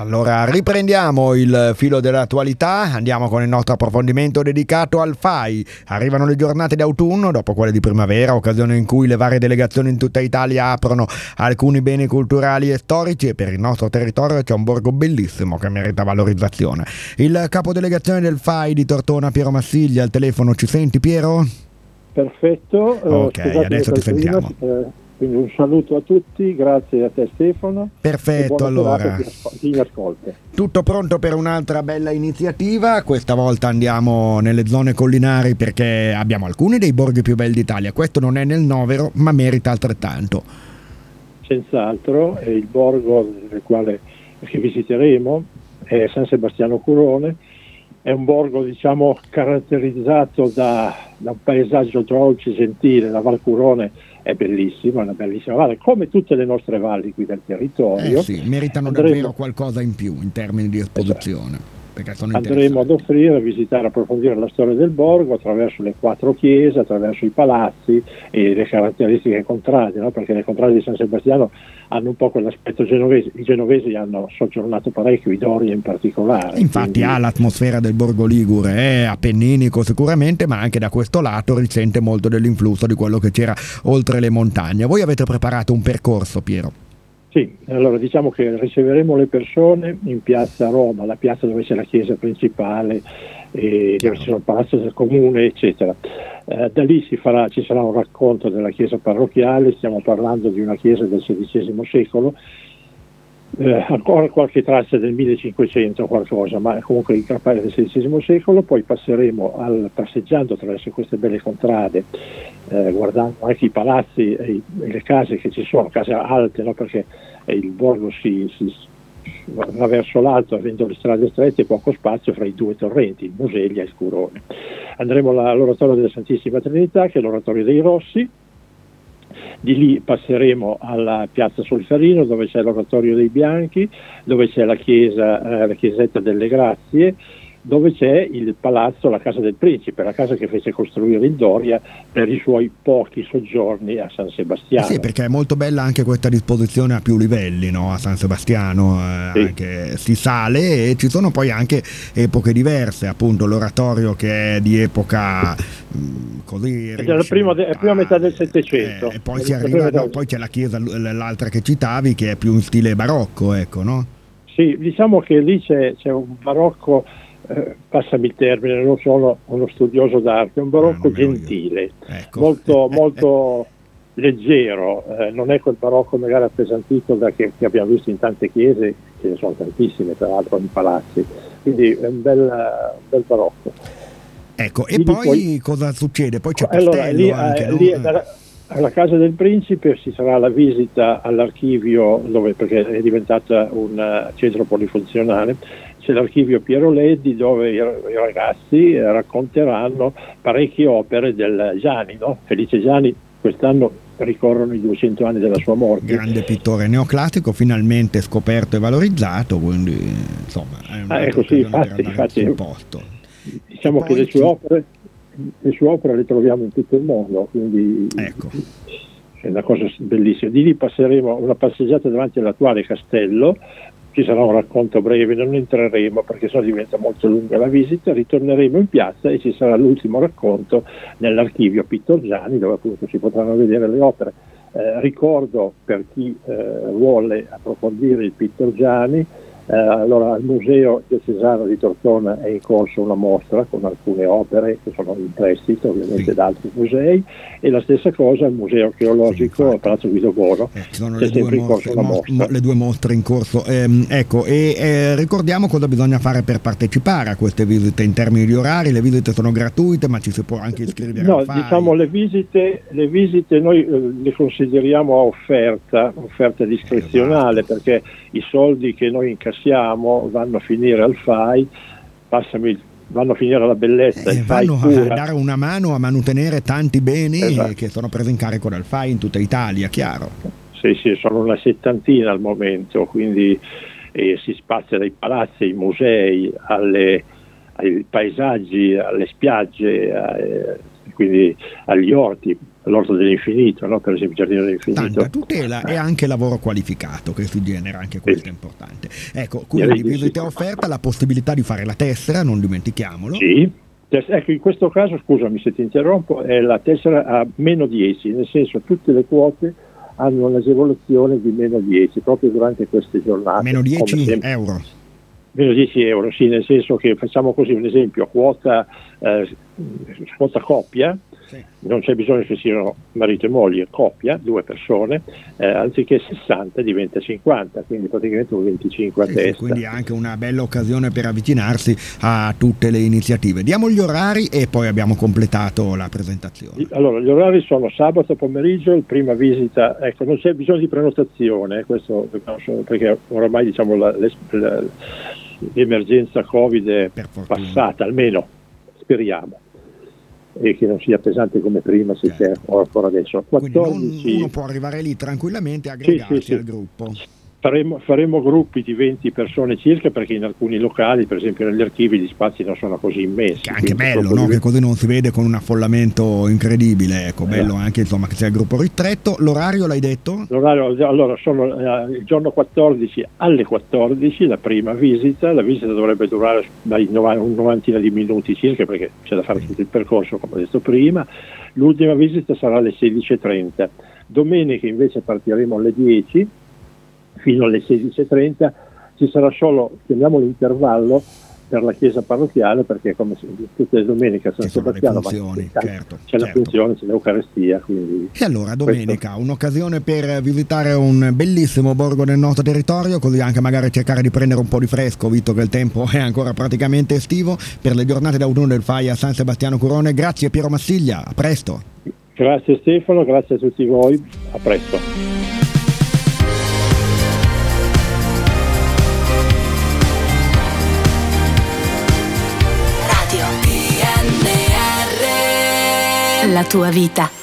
Allora riprendiamo il filo dell'attualità, andiamo con il nostro approfondimento dedicato al FAI. Arrivano le giornate d'autunno, dopo quelle di primavera, occasione in cui le varie delegazioni in tutta Italia aprono alcuni beni culturali e storici e per il nostro territorio c'è un borgo bellissimo che merita valorizzazione. Il capodelegazione del FAI di Tortona, Piero Massiglia, al telefono ci senti Piero? Perfetto. Ok, uh, adesso ti sentiamo. Eh quindi un saluto a tutti, grazie a te Stefano. Perfetto, allora. Chi ascolta. Tutto pronto per un'altra bella iniziativa, questa volta andiamo nelle zone collinari perché abbiamo alcuni dei borghi più belli d'Italia, questo non è nel novero ma merita altrettanto. Senz'altro, è il borgo del quale, che visiteremo è San Sebastiano Curone, è un borgo diciamo, caratterizzato da, da, un paesaggio dolce, gentile, la Val Curone è bellissima, è una bellissima valle, come tutte le nostre valli qui del territorio. Eh sì, meritano Andremo... davvero qualcosa in più in termini di esposizione. Esatto. Andremo ad offrire, a visitare, approfondire la storia del borgo attraverso le quattro chiese, attraverso i palazzi e le caratteristiche contrarie, no? perché le contrarie di San Sebastiano hanno un po' quell'aspetto genovese, i genovesi hanno soggiornato parecchio, i Doria in particolare. Infatti quindi... ha l'atmosfera del borgo Ligure, è appenninico sicuramente, ma anche da questo lato risente molto dell'influsso di quello che c'era oltre le montagne. Voi avete preparato un percorso, Piero? Sì, allora diciamo che riceveremo le persone in piazza Roma, la piazza dove c'è la chiesa principale, dove sono il palazzo del comune, eccetera. Eh, da lì farà, ci sarà un racconto della chiesa parrocchiale, stiamo parlando di una chiesa del XVI secolo, eh, ancora qualche traccia del 1500 qualcosa, ma comunque in gran parte del XVI secolo, poi passeremo al, passeggiando attraverso queste belle contrade, eh, guardando anche i palazzi e, i, e, le case che ci sono, case alte, no? perché il borgo si, si va verso l'alto avendo le strade strette e poco spazio fra i due torrenti, il Museglia e il Curone. Andremo all'oratorio della Santissima Trinità, che è l'oratorio dei Rossi, di lì passeremo alla piazza Solferino dove c'è l'oratorio dei Bianchi, dove c'è la, chiesa, eh, la chiesetta delle Grazie dove c'è il palazzo, la casa del principe, la casa che fece costruire il Doria per i suoi pochi soggiorni a San Sebastiano. Sì, perché è molto bella anche questa disposizione a più livelli no? a San Sebastiano, eh, sì. si sale e ci sono poi anche epoche diverse, appunto l'oratorio che è di epoca mh, così... È la prima, de- prima, metà del Settecento. Eh, e poi, arriva, no, poi c'è la chiesa, l'altra che citavi, che è più in stile barocco, ecco, no? Sì, diciamo che lì c'è, c'è un barocco eh, passami il termine, non sono uno studioso d'arte, è un barocco ah, gentile, ecco. molto, molto leggero, eh, non è quel barocco magari appesantito da che, che, abbiamo visto in tante chiese, ce ne sono tantissime tra l'altro in palazzi, quindi è un bel, un bel barocco. Ecco, e poi, poi, cosa succede? Poi c'è allora, lì, anche, eh, lì, dalla, alla Casa del Principe ci sarà la visita all'archivio, dove, perché è diventata un uh, centro polifunzionale, c'è l'archivio Piero Leddi dove i, i ragazzi racconteranno parecchie opere del Gianni, no? Felice Gianni quest'anno ricorrono i 200 anni della sua morte. Grande pittore neoclassico, finalmente scoperto e valorizzato, quindi insomma è una ah, ecco, sì, infatti, infatti, Diciamo che le sue, opere, le sue, opere, le troviamo in tutto il mondo, quindi ecco. è una cosa bellissima. Di lì passeremo una passeggiata davanti all'attuale castello ci sarà un racconto breve, non entreremo perché sennò diventa molto lunga la visita, ritorneremo in piazza e ci sarà l'ultimo racconto nell'archivio Pittorgiani dove appunto si potranno vedere le opere. Eh, ricordo per chi eh, vuole approfondire il Pittorgiani eh, allora, al Museo Diocesano di Tortona è in corso una mostra con alcune opere che sono in prestito ovviamente sì. da altri musei e la stessa cosa al Museo Archeologico sì, a Palazzo Guido Boro. Eh, sono le due, mostre, mo- le due, mostre, in corso. Eh, ecco, e eh, ricordiamo cosa bisogna fare per partecipare a queste visite in termini di orari, le visite sono gratuite ma ci si può anche iscrivere. No, diciamo le visite, le visite noi eh, le consideriamo a offerta, offerta discrezionale esatto. perché i soldi che noi incassiamo passiamo vanno a finire al FAI, passami vanno a finire alla bellezza. Eh, vanno a dare una mano a mantenere tanti beni esatto. che sono presi in carico dal FAI in tutta Italia, chiaro. Sì, sì, sono una settantina al momento, quindi eh, si spazia dai palazzi ai musei, alle, ai paesaggi, alle spiagge, eh, quindi agli orti, all'orto dell'infinito, no? per esempio il giardino dell'infinito. Tanta tutela e anche lavoro qualificato che si genera, anche questo è importante. Ecco, quindi visita offerta la possibilità di fare la tessera, non dimentichiamolo. Sì, Ecco, in questo caso, scusami se ti interrompo, è la tessera a meno 10, nel senso tutte le quote hanno un'agevolazione di meno 10 proprio durante queste giornate. Meno 10 euro. Meno 10 euro, sì, nel senso che facciamo così un esempio, quota, eh, quota coppia, sì. non c'è bisogno che siano marito e moglie, coppia, due persone, eh, anziché 60 diventa 50, quindi praticamente un 25 a sì, testa. Quindi anche una bella occasione per avvicinarsi a tutte le iniziative. Diamo gli orari e poi abbiamo completato la presentazione. Allora, gli orari sono sabato pomeriggio, prima visita, ecco, non c'è bisogno di prenotazione, questo perché oramai diciamo la, l'emergenza Covid è passata, almeno speriamo e che non sia pesante come prima se certo. c'è ancora adesso. 14... uno può arrivare lì tranquillamente e aggregarsi sì, sì, sì. al gruppo. Faremo, faremo, gruppi di 20 persone circa perché in alcuni locali, per esempio negli archivi, gli spazi non sono così immessi. Che anche bello, no? che così non si vede con un affollamento incredibile. Ecco, bello eh. anche insomma, che sia il gruppo ristretto. L'orario l'hai detto? L'orario, allora, sono eh, il giorno 14 alle 14, la prima visita. La visita dovrebbe durare dai un novantina di minuti circa perché c'è da fare tutto il percorso, come ho detto prima. L'ultima visita sarà alle 16.30. Domenica invece partiremo alle 10 fino alle 16.30 ci sarà solo, chiamiamolo intervallo, per la chiesa parrocchiale perché come tutte le domeniche San Sebastiano funzioni, certo, c'è certo. la funzione, c'è l'Eucarestia. Quindi e allora domenica questo... un'occasione per visitare un bellissimo borgo del nostro territorio, così anche magari cercare di prendere un po' di fresco, visto che il tempo è ancora praticamente estivo, per le giornate d'autunno del FAI a San Sebastiano Curone. Grazie Piero Massiglia, a presto. Grazie Stefano, grazie a tutti voi, a presto. La tua vita.